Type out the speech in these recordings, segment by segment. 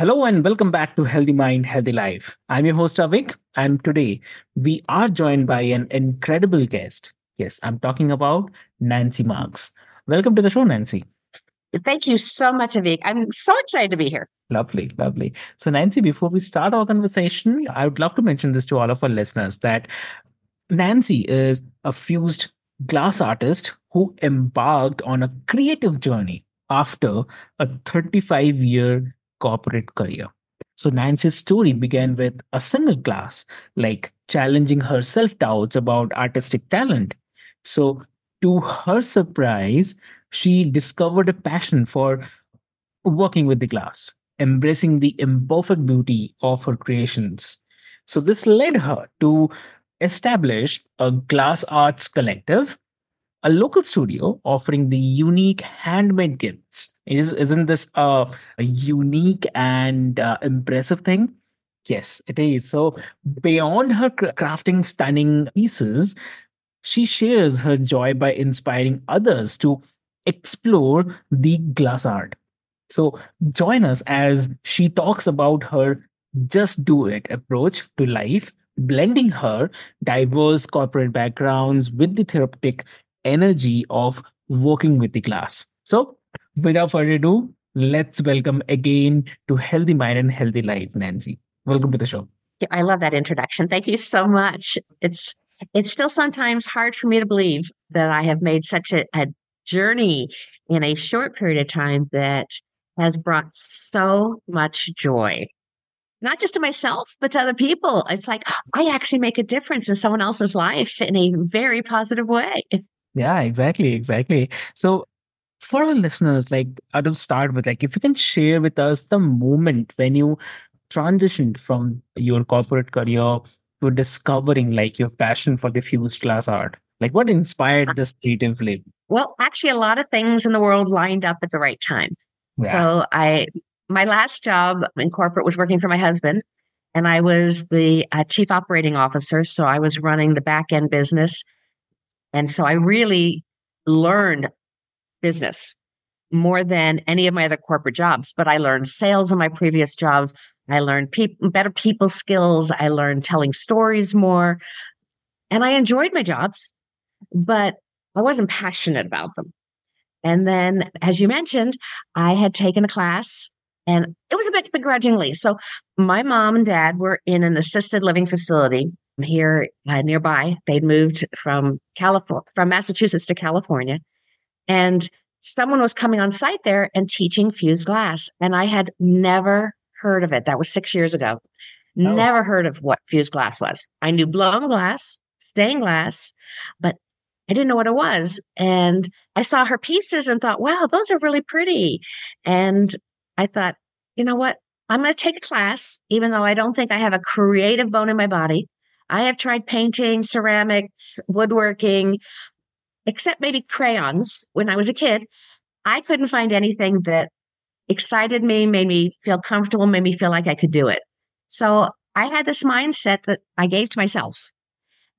Hello and welcome back to Healthy Mind, Healthy Life. I'm your host Avik, and today we are joined by an incredible guest. Yes, I'm talking about Nancy Marks. Welcome to the show, Nancy. Thank you so much, Avik. I'm so excited to be here. Lovely, lovely. So, Nancy, before we start our conversation, I would love to mention this to all of our listeners that Nancy is a fused glass artist who embarked on a creative journey after a 35 year corporate career. So Nancy's story began with a single class, like challenging her self doubts about artistic talent. So, to her surprise, she discovered a passion for working with the glass, embracing the imperfect beauty of her creations. So, this led her to establish a glass arts collective a local studio offering the unique handmade gifts. Is isn't this a, a unique and uh, impressive thing? Yes, it is. So beyond her crafting stunning pieces, she shares her joy by inspiring others to explore the glass art. So join us as she talks about her just do it approach to life blending her diverse corporate backgrounds with the therapeutic energy of working with the class. So, without further ado, let's welcome again to Healthy Mind and Healthy Life, Nancy. Welcome to the show. I love that introduction. Thank you so much. It's it's still sometimes hard for me to believe that I have made such a, a journey in a short period of time that has brought so much joy not just to myself, but to other people. It's like I actually make a difference in someone else's life in a very positive way. Yeah, exactly, exactly. So for our listeners, like I will start with like if you can share with us the moment when you transitioned from your corporate career to discovering like your passion for the fused glass art. Like what inspired this creative leap? Well, actually a lot of things in the world lined up at the right time. Yeah. So I my last job in corporate was working for my husband and I was the uh, chief operating officer. So I was running the back end business and so I really learned business more than any of my other corporate jobs, but I learned sales in my previous jobs. I learned better people skills. I learned telling stories more. And I enjoyed my jobs, but I wasn't passionate about them. And then, as you mentioned, I had taken a class and it was a bit begrudgingly. So, my mom and dad were in an assisted living facility here uh, nearby. They'd moved from California, from Massachusetts to California, and someone was coming on site there and teaching fused glass, and I had never heard of it. That was six years ago. Oh. Never heard of what fused glass was. I knew blown glass, stained glass, but I didn't know what it was. And I saw her pieces and thought, wow, those are really pretty. And I thought, you know what? I'm going to take a class, even though I don't think I have a creative bone in my body. I have tried painting, ceramics, woodworking, except maybe crayons when I was a kid. I couldn't find anything that excited me, made me feel comfortable, made me feel like I could do it. So I had this mindset that I gave to myself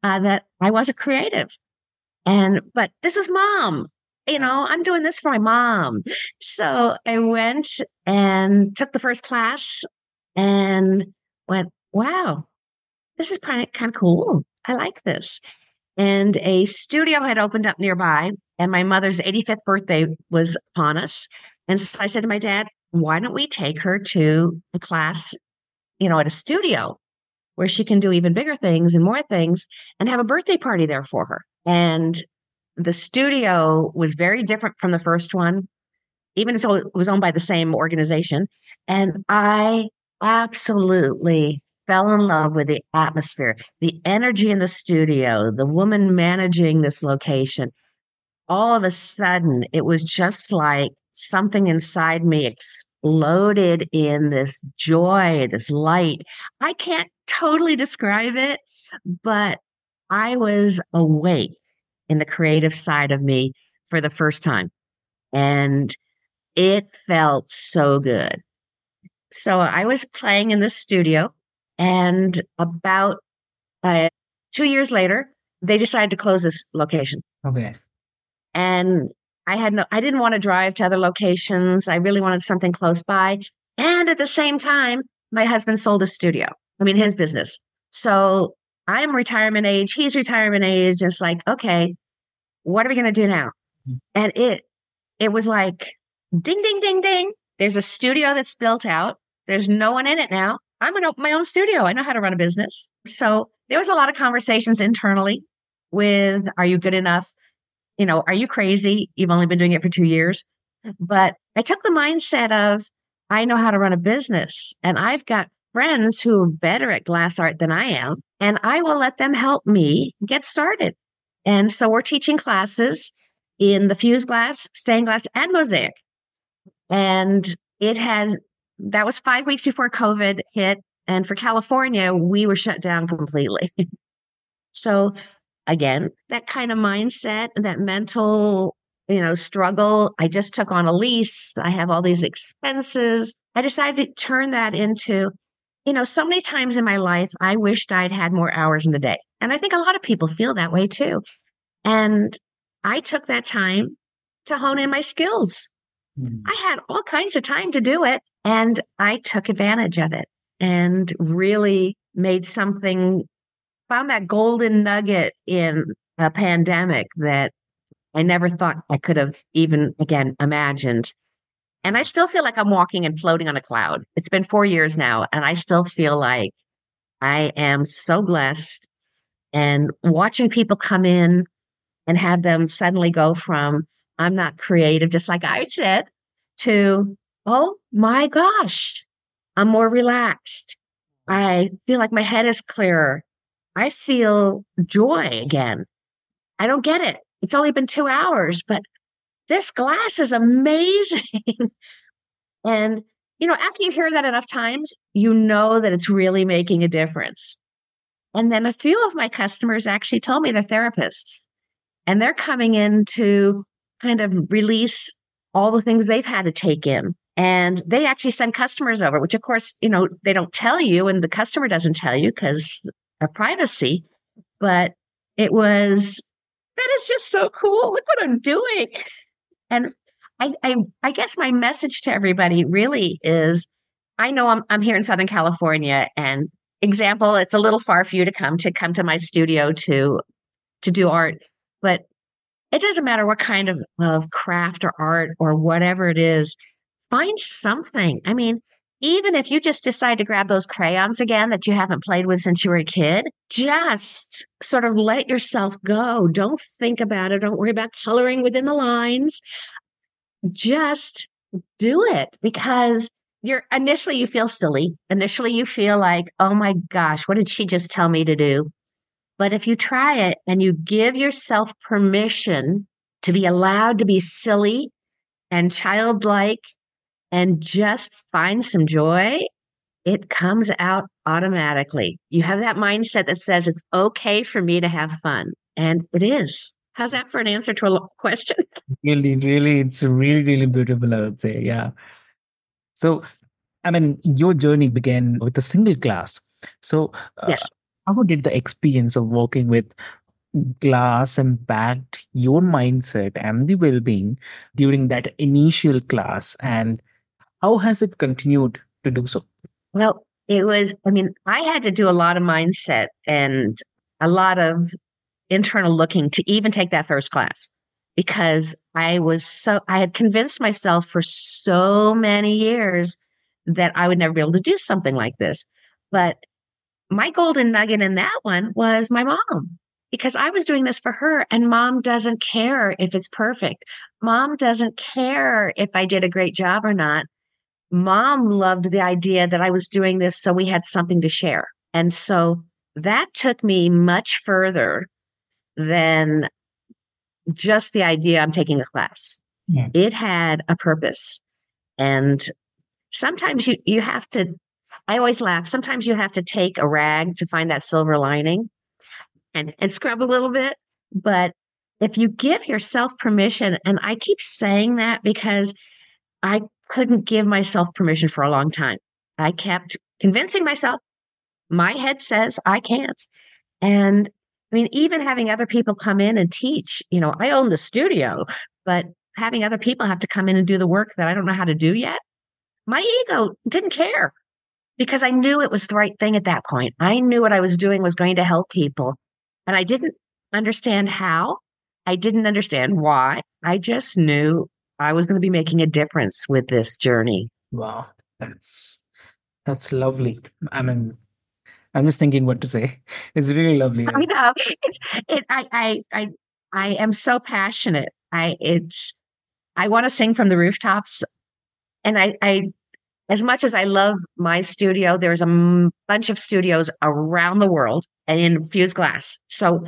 uh, that I was a creative. And, but this is mom. You know, I'm doing this for my mom. So I went and took the first class and went, wow, this is kind of, cool. I like this. And a studio had opened up nearby, and my mother's 85th birthday was upon us. And so I said to my dad, why don't we take her to a class you know, at a studio where she can do even bigger things and more things and have a birthday party there for her. And the studio was very different from the first one, even though it was owned by the same organization. And I absolutely fell in love with the atmosphere, the energy in the studio, the woman managing this location. All of a sudden, it was just like something inside me exploded in this joy, this light. I can't totally describe it, but I was awake in the creative side of me for the first time. And it felt so good. So I was playing in the studio, and about uh, two years later, they decided to close this location. Okay. And I had no, I didn't want to drive to other locations. I really wanted something close by. And at the same time, my husband sold a studio. I mean, his business. So I'm retirement age. He's retirement age. It's like, okay, what are we going to do now? Mm-hmm. And it, it was like ding, ding, ding, ding. There's a studio that's built out. There's no one in it now. I'm open my own studio. I know how to run a business. So there was a lot of conversations internally with, are you good enough? You know, are you crazy? You've only been doing it for two years. But I took the mindset of, I know how to run a business and I've got friends who are better at glass art than I am, and I will let them help me get started. And so we're teaching classes in the fused glass, stained glass, and mosaic. And it has, that was five weeks before COVID hit. And for California, we were shut down completely. so again, that kind of mindset, that mental, you know, struggle. I just took on a lease. I have all these expenses. I decided to turn that into, you know, so many times in my life, I wished I'd had more hours in the day. And I think a lot of people feel that way too. And I took that time to hone in my skills. Mm. I had all kinds of time to do it. And I took advantage of it and really made something, found that golden nugget in a pandemic that I never thought I could have even, again, imagined. And I still feel like I'm walking and floating on a cloud. It's been four years now, and I still feel like I am so blessed. And watching people come in and have them suddenly go from, I'm not creative, just like I said, to, oh my gosh, I'm more relaxed. I feel like my head is clearer. I feel joy again. I don't get it. It's only been two hours, but this glass is amazing. and, you know, after you hear that enough times, you know that it's really making a difference. And then a few of my customers actually told me they're therapists and they're coming in to kind of release all the things they've had to take in. And they actually send customers over, which of course, you know, they don't tell you and the customer doesn't tell you because of privacy. But it was, that is just so cool. Look what I'm doing. And I, I, I guess my message to everybody really is I know I'm, I'm here in Southern California and example, it's a little far for you to come to come to my studio to, to do art, but it doesn't matter what kind of, of craft or art or whatever it is, find something. I mean, even if you just decide to grab those crayons again that you haven't played with since you were a kid, just sort of let yourself go. Don't think about it. Don't worry about coloring within the lines. Just do it because you're initially you feel silly. Initially you feel like, oh my gosh, what did she just tell me to do? But if you try it and you give yourself permission to be allowed to be silly and childlike and just find some joy, it comes out automatically. You have that mindset that says it's okay for me to have fun. And it is. How's that for an answer to a question? Really, really, it's really, really beautiful, I would say. Yeah. So, I mean, your journey began with a single class. So, uh, yes. how did the experience of working with glass impact your mindset and the well-being during that initial class and how has it continued to do so? Well, it was, I mean, I had to do a lot of mindset and a lot of internal looking to even take that first class because I was so, I had convinced myself for so many years that I would never be able to do something like this. But my golden nugget in that one was my mom because I was doing this for her and mom doesn't care if it's perfect. Mom doesn't care if I did a great job or not. Mom loved the idea that I was doing this so we had something to share. And so that took me much further than just the idea I'm taking a class. Yeah. It had a purpose. And sometimes you, you have to, I always laugh. Sometimes you have to take a rag to find that silver lining and, and scrub a little bit. But if you give yourself permission, and I keep saying that because I couldn't give myself permission for a long time. I kept convincing myself, my head says I can't. And I mean, even having other people come in and teach, you know, I own the studio, but having other people have to come in and do the work that I don't know how to do yet, my ego didn't care because I knew it was the right thing at that point. I knew what I was doing was going to help people. And I didn't understand how. I didn't understand why. I just knew I was going to be making a difference with this journey. Wow. That's that's lovely. I mean, I'm just thinking what to say. It's really lovely. I know. It's it I I I I am so passionate. I it's I want to sing from the rooftops. And I I as much as I love my studio, there's a m- bunch of studios around the world and in fused glass. So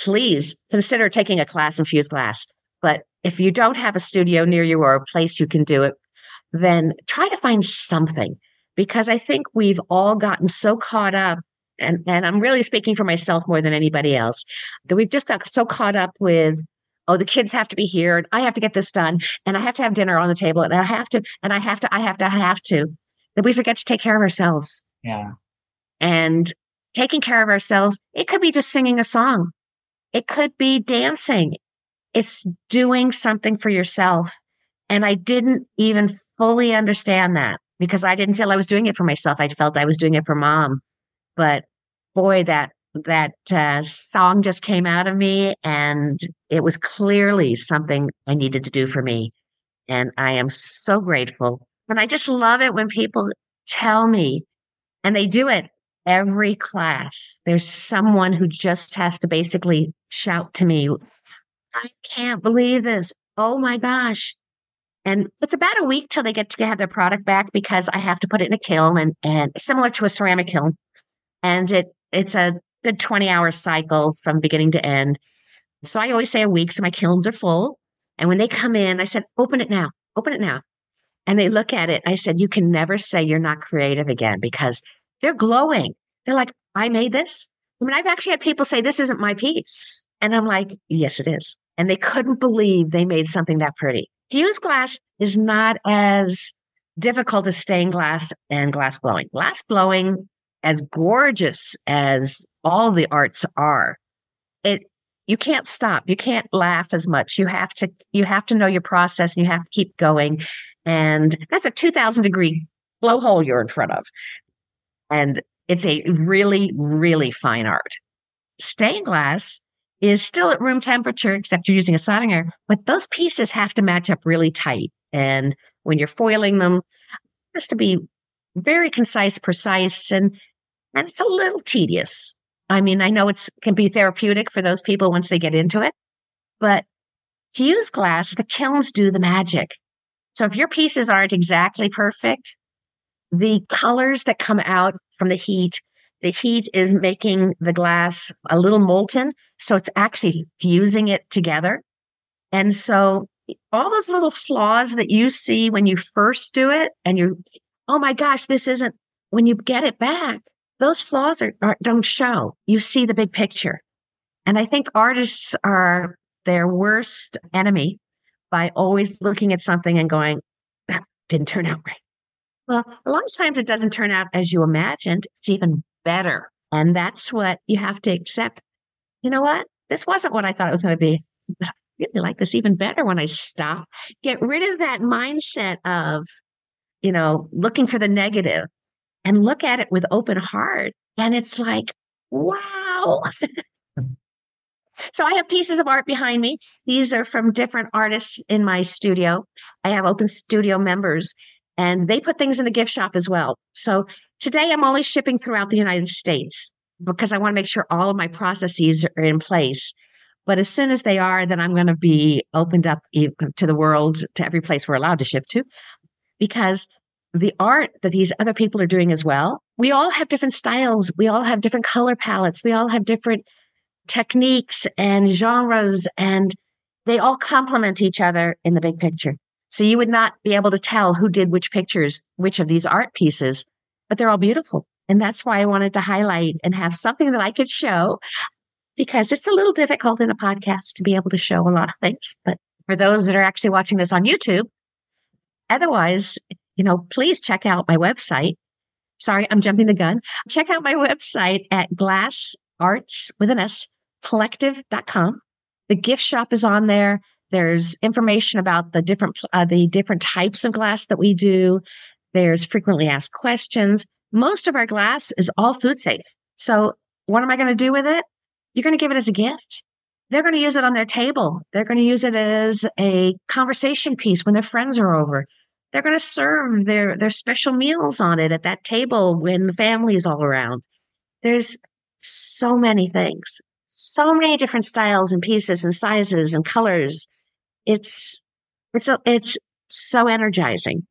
please consider taking a class in fused glass. But if you don't have a studio near you or a place you can do it, then try to find something because I think we've all gotten so caught up and, and I'm really speaking for myself more than anybody else that we've just got so caught up with oh, the kids have to be here and I have to get this done and I have to have dinner on the table and I have to, and I have to, I have to, I have to, that we forget to take care of ourselves. Yeah. And taking care of ourselves, it could be just singing a song. It could be dancing. It's doing something for yourself. And I didn't even fully understand that because I didn't feel I was doing it for myself. I felt I was doing it for mom. But boy, that that uh, song just came out of me and it was clearly something I needed to do for me. And I am so grateful. And I just love it when people tell me, and they do it every class. There's someone who just has to basically shout to me, I can't believe this. Oh my gosh. And it's about a week till they get to have their product back because I have to put it in a kiln and, and similar to a ceramic kiln. And it it's a good 20 hour cycle from beginning to end. So I always say a week. So my kilns are full. And when they come in, I said, open it now, open it now. And they look at it. I said, you can never say you're not creative again because they're glowing. They're like, I made this. I mean, I've actually had people say, this isn't my piece. And I'm like, yes, it is. And they couldn't believe they made something that pretty. Fused glass is not as difficult as stained glass and glass blowing. Glass blowing, as gorgeous as all the arts are, it you can't stop. You can't laugh as much. You have to you have to know your process and you have to keep going. And that's a 2000 degree blowhole you're in front of. And it's a really, really fine art. Stained glass is still at room temperature, except you're using a soldering iron, but those pieces have to match up really tight. And when you're foiling them, it has to be very concise, precise, and and it's a little tedious. I mean, I know it can be therapeutic for those people once they get into it, but fused glass, the kilns do the magic. So if your pieces aren't exactly perfect, the colors that come out from the heat, the heat is making the glass a little molten. So it's actually fusing it together. And so all those little flaws that you see when you first do it and you, oh my gosh, this isn't, when you get it back, those flaws are, are, don't show. You see the big picture. And I think artists are their worst enemy by always looking at something and going, that didn't turn out right. Well, a lot of times it doesn't turn out as you imagined. It's even better. And that's what you have to accept. You know what? This wasn't what I thought it was going to be. I really like this even better when I stop. Get rid of that mindset of, you know, looking for the negative and look at it with open heart. And it's like, wow. so I have pieces of art behind me. These are from different artists in my studio. I have open studio members and they put things in the gift shop as well. So Today, I'm only shipping throughout the United States because I want to make sure all of my processes are in place. But as soon as they are, then I'm going to be opened up to the world, to every place we're allowed to ship to, because the art that these other people are doing as well, we all have different styles. We all have different color palettes. We all have different techniques and genres, and they all complement each other in the big picture. So you would not be able to tell who did which pictures, which of these art pieces, but they're all beautiful. And that's why I wanted to highlight and have something that I could show because it's a little difficult in a podcast to be able to show a lot of things. But for those that are actually watching this on YouTube, otherwise, you know, please check out my website. Sorry, I'm jumping the gun. Check out my website at glass arts with an S collective.com. The gift shop is on there. There's information about the different uh, the different types of glass that we do. There's frequently asked questions. Most of our glass is all food safe. So what am I going to do with it? You're going to give it as a gift. They're going to use it on their table. They're going to use it as a conversation piece when their friends are over. They're going to serve their, their special meals on it at that table when the family is all around. There's so many things, so many different styles and pieces and sizes and colors. It's, it's, a, it's so energizing.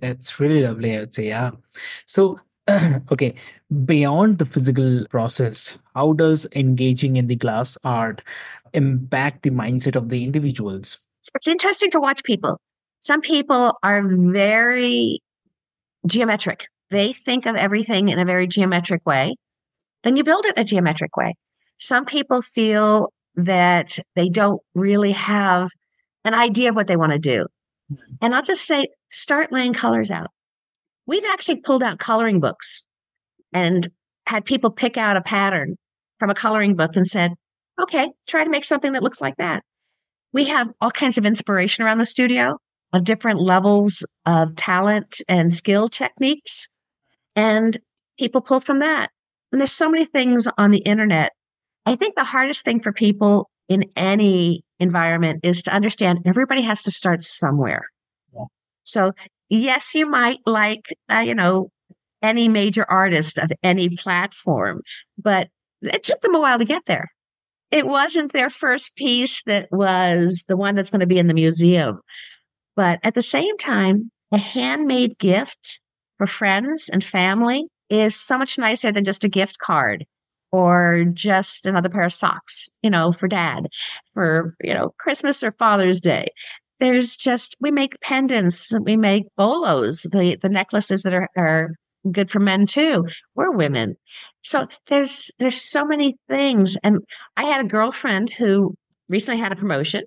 That's really lovely, I would say. Yeah. So okay beyond the physical process how does engaging in the glass art impact the mindset of the individuals it's interesting to watch people some people are very geometric they think of everything in a very geometric way and you build it in a geometric way some people feel that they don't really have an idea of what they want to do hmm. and i'll just say start laying colors out We've actually pulled out coloring books and had people pick out a pattern from a coloring book and said, okay, try to make something that looks like that. We have all kinds of inspiration around the studio of different levels of talent and skill techniques. And people pull from that. And there's so many things on the internet. I think the hardest thing for people in any environment is to understand everybody has to start somewhere. Yeah. So yes, you might like, uh, you know, any major artist of any platform, but it took them a while to get there. It wasn't their first piece that was the one that's going to be in the museum. But at the same time, a handmade gift for friends and family is so much nicer than just a gift card or just another pair of socks, you know, for dad for, you know, Christmas or Father's Day there's just we make pendants, we make bolos, the the necklaces that are, are good for men too. We're women. So there's there's so many things. And I had a girlfriend who recently had a promotion.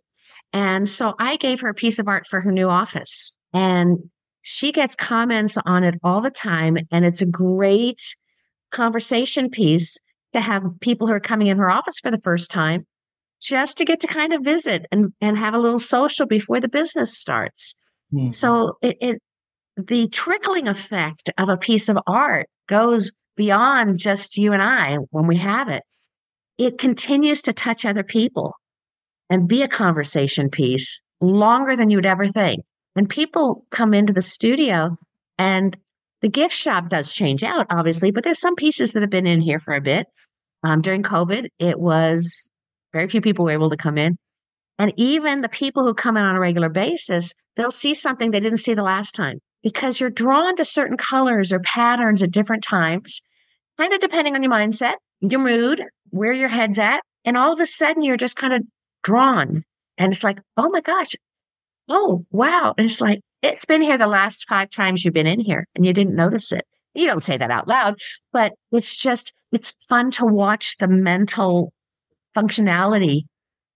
And so I gave her a piece of art for her new office. And she gets comments on it all the time. And it's a great conversation piece to have people who are coming in her office for the first time just to get to kind of visit and, and have a little social before the business starts. Mm-hmm. So it, it the trickling effect of a piece of art goes beyond just you and I when we have it. It continues to touch other people and be a conversation piece longer than you'd ever think. And people come into the studio and the gift shop does change out, obviously, but there's some pieces that have been in here for a bit. Um, during COVID, it was very few people were able to come in. And even the people who come in on a regular basis, they'll see something they didn't see the last time because you're drawn to certain colors or patterns at different times, kind of depending on your mindset, your mood, where your head's at. And all of a sudden, you're just kind of drawn. And it's like, oh my gosh, oh, wow. And it's like, it's been here the last five times you've been in here and you didn't notice it. You don't say that out loud, but it's just, it's fun to watch the mental functionality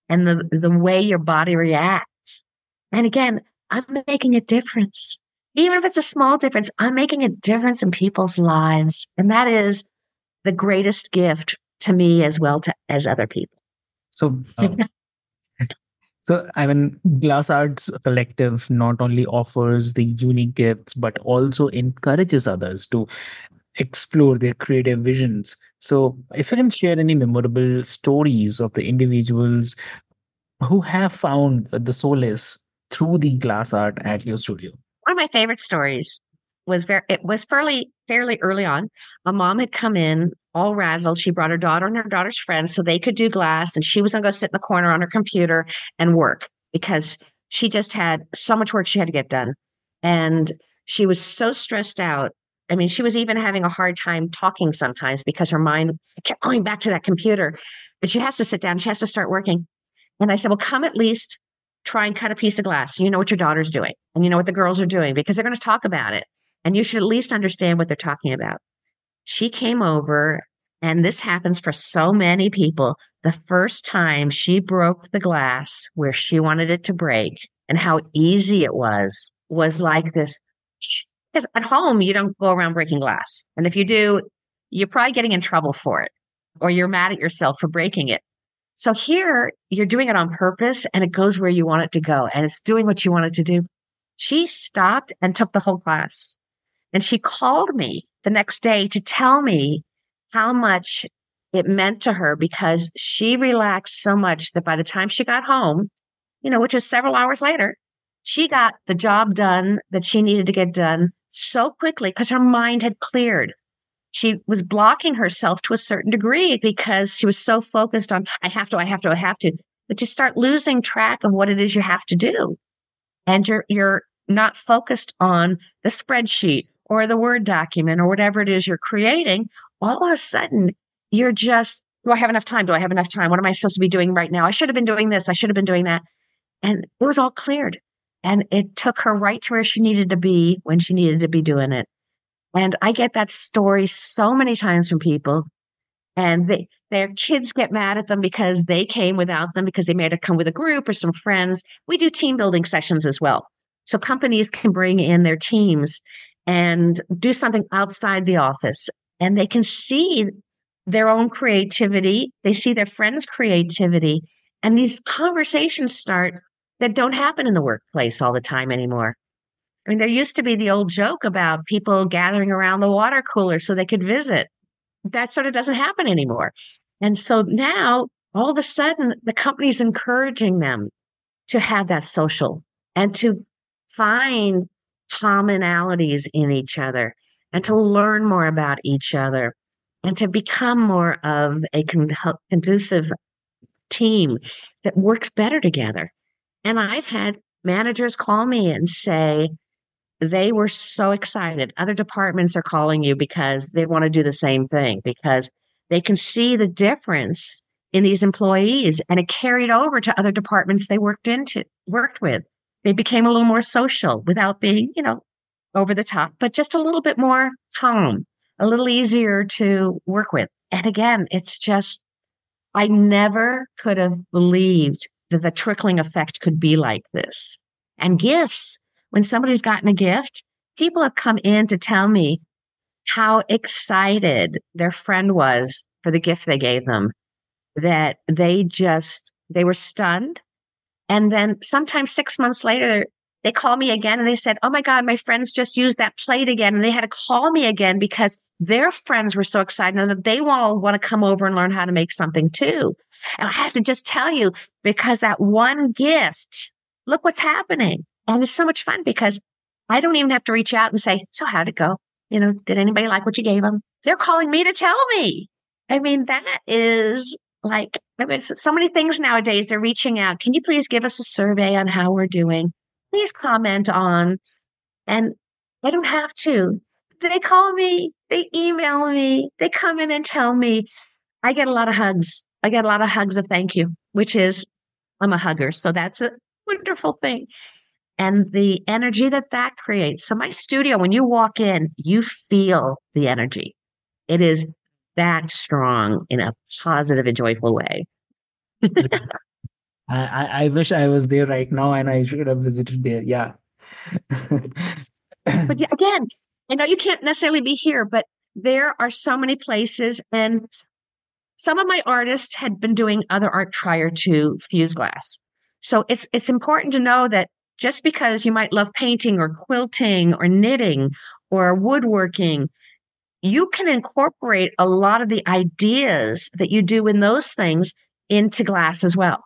and the, the way your body reacts. And again, I'm making a difference. Even if it's a small difference, I'm making a difference in people's lives. And that is the greatest gift to me as well to, as other people. So, uh, so I mean, Glass Arts Collective not only offers the unique gifts, but also encourages others to explore their creative visions. So, if you can share any memorable stories of the individuals who have found the solace through the glass art at your studio. One of my favorite stories was very it was fairly fairly early on. A mom had come in all razzled. She brought her daughter and her daughter's friends so they could do glass, and she was gonna go sit in the corner on her computer and work because she just had so much work she had to get done. And she was so stressed out. I mean, she was even having a hard time talking sometimes because her mind kept going back to that computer. But she has to sit down, she has to start working. And I said, Well, come at least try and cut a piece of glass. You know what your daughter's doing and you know what the girls are doing because they're going to talk about it. And you should at least understand what they're talking about. She came over, and this happens for so many people. The first time she broke the glass where she wanted it to break and how easy it was, was like this. Because at home, you don't go around breaking glass. And if you do, you're probably getting in trouble for it or you're mad at yourself for breaking it. So here you're doing it on purpose and it goes where you want it to go and it's doing what you want it to do. She stopped and took the whole class. And she called me the next day to tell me how much it meant to her because she relaxed so much that by the time she got home, you know, which was several hours later, she got the job done that she needed to get done so quickly because her mind had cleared she was blocking herself to a certain degree because she was so focused on, I have to, I have to, I have to. But you start losing track of what it is you have to do. And you're, you're not focused on the spreadsheet or the Word document or whatever it is you're creating. All of a sudden, you're just, do I have enough time? Do I have enough time? What am I supposed to be doing right now? I should have been doing this. I should have been doing that. And it was all cleared. And it took her right to where she needed to be when she needed to be doing it. And I get that story so many times from people. And they, their kids get mad at them because they came without them, because they may have come with a group or some friends. We do team building sessions as well. So companies can bring in their teams and do something outside the office and they can see their own creativity. They see their friends' creativity and these conversations start that don't happen in the workplace all the time anymore. I mean, there used to be the old joke about people gathering around the water cooler so they could visit. That sort of doesn't happen anymore. And so now all of a sudden the company's encouraging them to have that social and to find commonalities in each other and to learn more about each other and to become more of a conducive team that works better together. And I've had managers call me and say, they were so excited. Other departments are calling you because they want to do the same thing because they can see the difference in these employees and it carried over to other departments they worked into worked with. They became a little more social without being, you know, over the top, but just a little bit more calm, a little easier to work with. And again, it's just I never could have believed that the trickling effect could be like this. And gifts when somebody's gotten a gift, people have come in to tell me how excited their friend was for the gift they gave them, that they just, they were stunned. And then sometimes six months later, they call me again and they said, Oh my God, my friends just used that plate again. And they had to call me again because their friends were so excited and that they all want to come over and learn how to make something too. And I have to just tell you, because that one gift, look what's happening. And it's so much fun because I don't even have to reach out and say, So how'd it go? You know, did anybody like what you gave them? They're calling me to tell me. I mean, that is like, I mean, so many things nowadays. They're reaching out. Can you please give us a survey on how we're doing? Please comment on. And I don't have to. They call me, they email me, they come in and tell me. I get a lot of hugs. I get a lot of hugs of thank you, which is I'm a hugger. So that's a wonderful thing and the energy that that creates. So, my studio, when you walk in, you feel the energy. It is that strong in a positive and joyful way. I, I wish I was there right now and I should have visited there. Yeah. but again, I know you can't necessarily be here, but there are so many places. And some of my artists had been doing other art prior to Fuse Glass. So it's it's important to know that just because you might love painting or quilting or knitting or woodworking, you can incorporate a lot of the ideas that you do in those things into glass as well.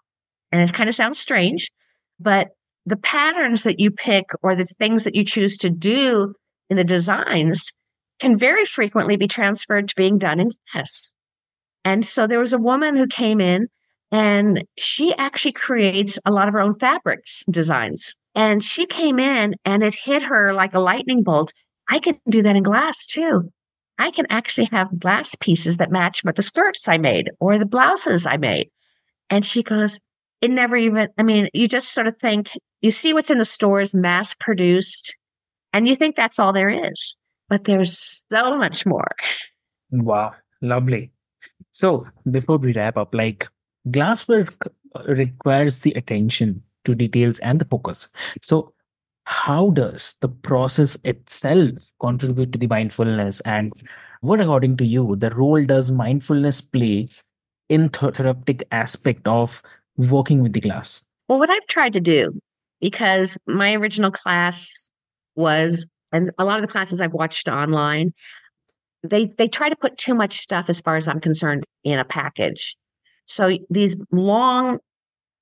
And it kind of sounds strange, but the patterns that you pick or the things that you choose to do in the designs can very frequently be transferred to being done in glass. And so there was a woman who came in and she actually creates a lot of her own fabrics designs. And she came in and it hit her like a lightning bolt. I can do that in glass too. I can actually have glass pieces that match with the skirts I made or the blouses I made. And she goes, it never even, I mean, you just sort of think, you see what's in the stores mass produced, and you think that's all there is. But there's so much more. Wow. Lovely. So before we wrap up, like glasswork requires the attention to details and the focus. So how does the process itself contribute to the mindfulness? And what according to you the role does mindfulness play in therapeutic aspect of working with the glass well what i've tried to do because my original class was and a lot of the classes i've watched online they they try to put too much stuff as far as i'm concerned in a package. So these long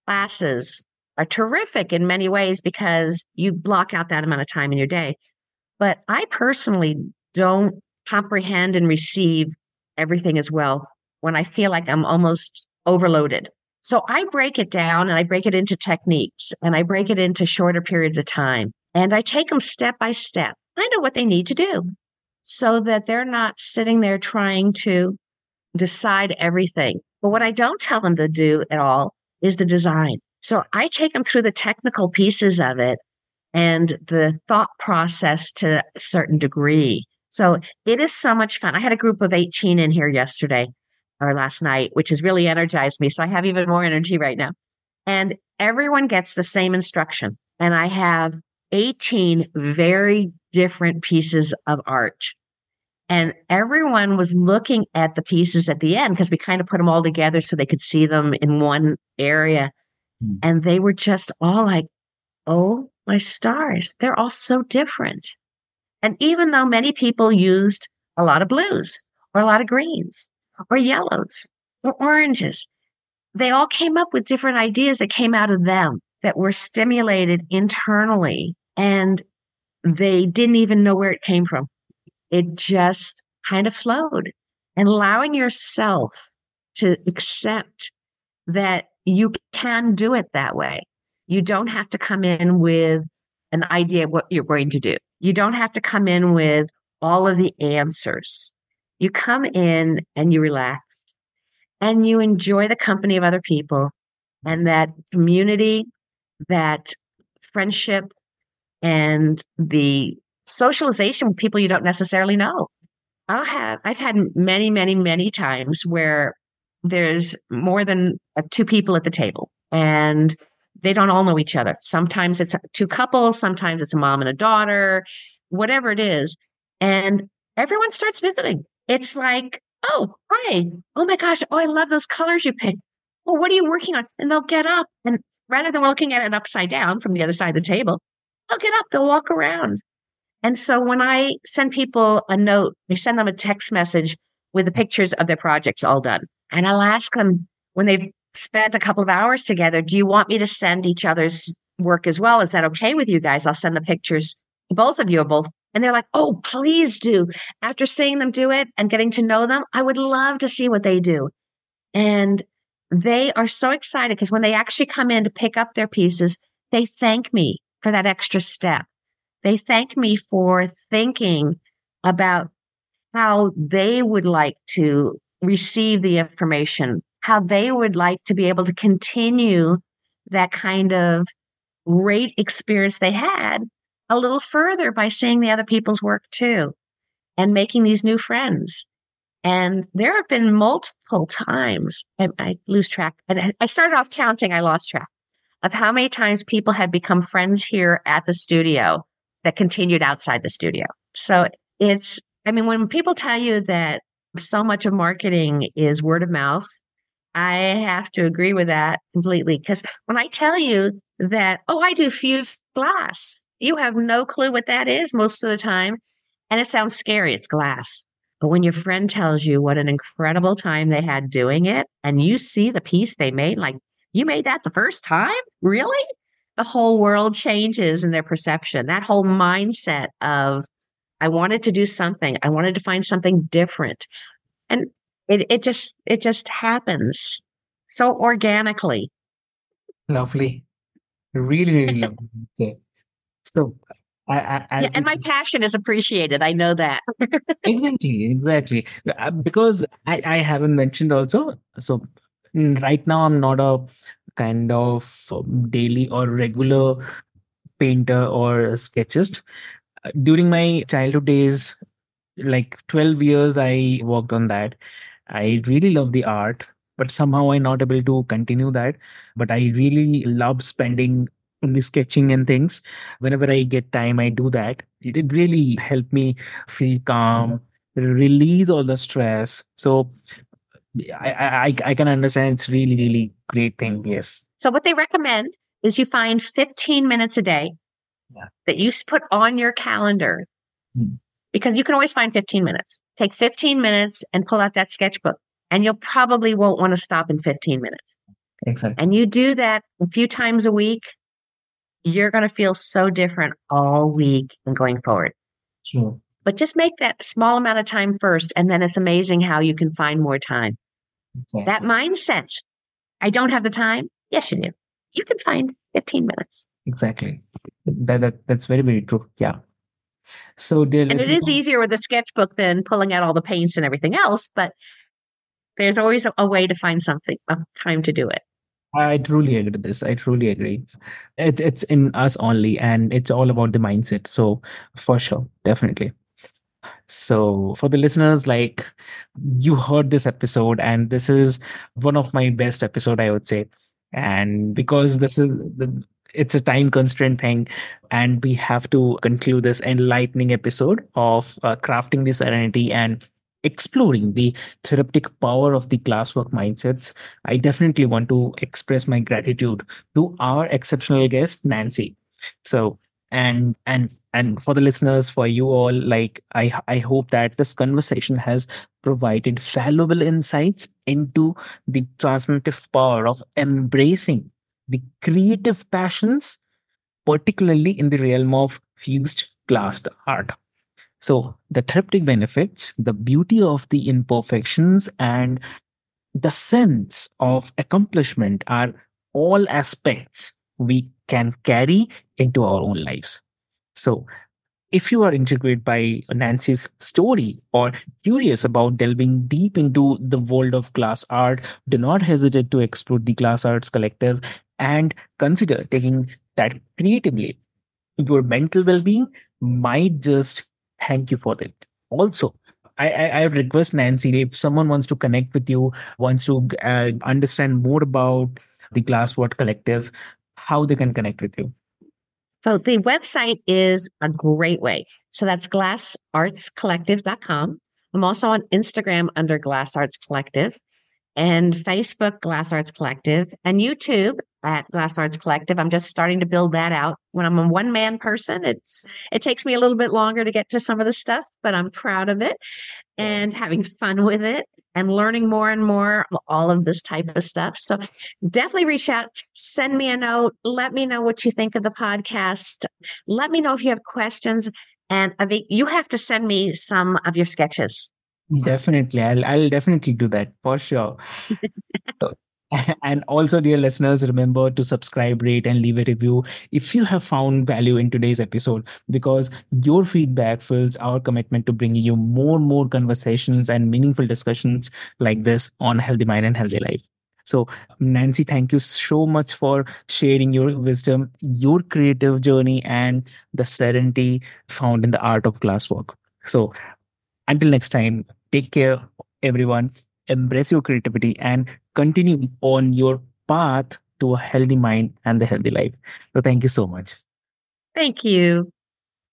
classes are terrific in many ways because you block out that amount of time in your day. But I personally don't comprehend and receive everything as well when I feel like I'm almost overloaded. So I break it down and I break it into techniques and I break it into shorter periods of time and I take them step by step. I know what they need to do so that they're not sitting there trying to decide everything. But what I don't tell them to do at all is the design. So I take them through the technical pieces of it and the thought process to a certain degree. So it is so much fun. I had a group of 18 in here yesterday or last night, which has really energized me. So I have even more energy right now. And everyone gets the same instruction. And I have 18 very different pieces of art. And everyone was looking at the pieces at the end because we kind of put them all together so they could see them in one area. Mm. And they were just all like, oh my stars, they're all so different. And even though many people used a lot of blues or a lot of greens or yellows or oranges, they all came up with different ideas that came out of them that were stimulated internally and they didn't even know where it came from. It just kind of flowed and allowing yourself to accept that you can do it that way. You don't have to come in with an idea of what you're going to do. You don't have to come in with all of the answers. You come in and you relax and you enjoy the company of other people and that community, that friendship, and the socialization with people you don't necessarily know. I'll have, I've had many, many, many times where there's more than uh, two people at the table and they don't all know each other. Sometimes it's two couples, sometimes it's a mom and a daughter, whatever it is. And everyone starts visiting. It's like, oh, hi. Oh my gosh. Oh, I love those colors you picked. Well, what are you working on? And they'll get up and rather than looking at it upside down from the other side of the table, they'll get up, they'll walk around. And so when I send people a note, I send them a text message with the pictures of their projects all done. And I'll ask them when they've spent a couple of hours together, do you want me to send each other's work as well? Is that okay with you guys? I'll send the pictures, both of you, both. And they're like, oh, please do. After seeing them do it and getting to know them, I would love to see what they do. And they are so excited because when they actually come in to pick up their pieces, they thank me for that extra step. They thank me for thinking about how they would like to receive the information, how they would like to be able to continue that kind of great experience they had a little further by seeing the other people's work too and making these new friends. And there have been multiple times, I, I lose track. And I started off counting, I lost track of how many times people had become friends here at the studio that continued outside the studio. So it's, I mean, when people tell you that so much of marketing is word of mouth. I have to agree with that completely. Because when I tell you that, oh, I do fused glass, you have no clue what that is most of the time. And it sounds scary. It's glass. But when your friend tells you what an incredible time they had doing it, and you see the piece they made, like, you made that the first time? Really? The whole world changes in their perception. That whole mindset of I wanted to do something. I wanted to find something different. And it, it just it just happens so organically. Lovely. Really, really lovely. So I, I, yeah, and my passion is appreciated. I know that. exactly, exactly. Uh, because I, I haven't mentioned also. So mm, right now, I'm not a kind of um, daily or regular painter or sketchist. During my childhood days, like 12 years, I worked on that. I really love the art, but somehow I'm not able to continue that. But I really love spending in the sketching and things. Whenever I get time, I do that. It really help me feel calm, release all the stress. So I, I I can understand it's really, really great thing. Yes. So what they recommend is you find 15 minutes a day yeah. that you put on your calendar mm. because you can always find 15 minutes. Take 15 minutes and pull out that sketchbook and you'll probably won't want to stop in 15 minutes. Exactly. And you do that a few times a week you're going to feel so different all week and going forward. Sure. But just make that small amount of time first, and then it's amazing how you can find more time. Exactly. That mindset I don't have the time. Yes, you do. You can find 15 minutes. Exactly. That, that That's very, very true. Yeah. So, dear and it is easier with a sketchbook than pulling out all the paints and everything else, but there's always a, a way to find something, a time to do it. I truly agree with this. I truly agree. It's it's in us only, and it's all about the mindset. So for sure, definitely. So for the listeners, like you heard this episode, and this is one of my best episode, I would say. And because this is the it's a time constraint thing and we have to conclude this enlightening episode of uh, crafting the serenity and exploring the therapeutic power of the glasswork mindsets, I definitely want to express my gratitude to our exceptional guest, Nancy. So, and and and for the listeners, for you all, like I I hope that this conversation has provided valuable insights into the transformative power of embracing the creative passions, particularly in the realm of fused glass art. So, the therapeutic benefits, the beauty of the imperfections, and the sense of accomplishment are all aspects we can carry into our own lives. So, if you are intrigued by Nancy's story or curious about delving deep into the world of glass art, do not hesitate to explore the Glass Arts Collective and consider taking that creatively. Your mental well being might just thank you for that. Also, I, I, I request Nancy if someone wants to connect with you, wants to uh, understand more about the Glasswork Collective, how they can connect with you. So the website is a great way. So that's glassartscollective.com. I'm also on Instagram under Glass Arts Collective and Facebook Glass Arts Collective and YouTube at Glass Arts Collective. I'm just starting to build that out. When I'm a one man person, it's it takes me a little bit longer to get to some of the stuff, but I'm proud of it and having fun with it and learning more and more of all of this type of stuff. So definitely reach out, send me a note, let me know what you think of the podcast. Let me know if you have questions. And I think you have to send me some of your sketches. Definitely. I'll I'll definitely do that for sure. so, and also, dear listeners, remember to subscribe, rate, and leave a review if you have found value in today's episode, because your feedback fuels our commitment to bringing you more and more conversations and meaningful discussions like this on Healthy Mind and Healthy Life. So, Nancy, thank you so much for sharing your wisdom, your creative journey, and the serenity found in the art of glasswork. So, until next time, take care, everyone. Embrace your creativity and continue on your path to a healthy mind and the healthy life. So, thank you so much. Thank you.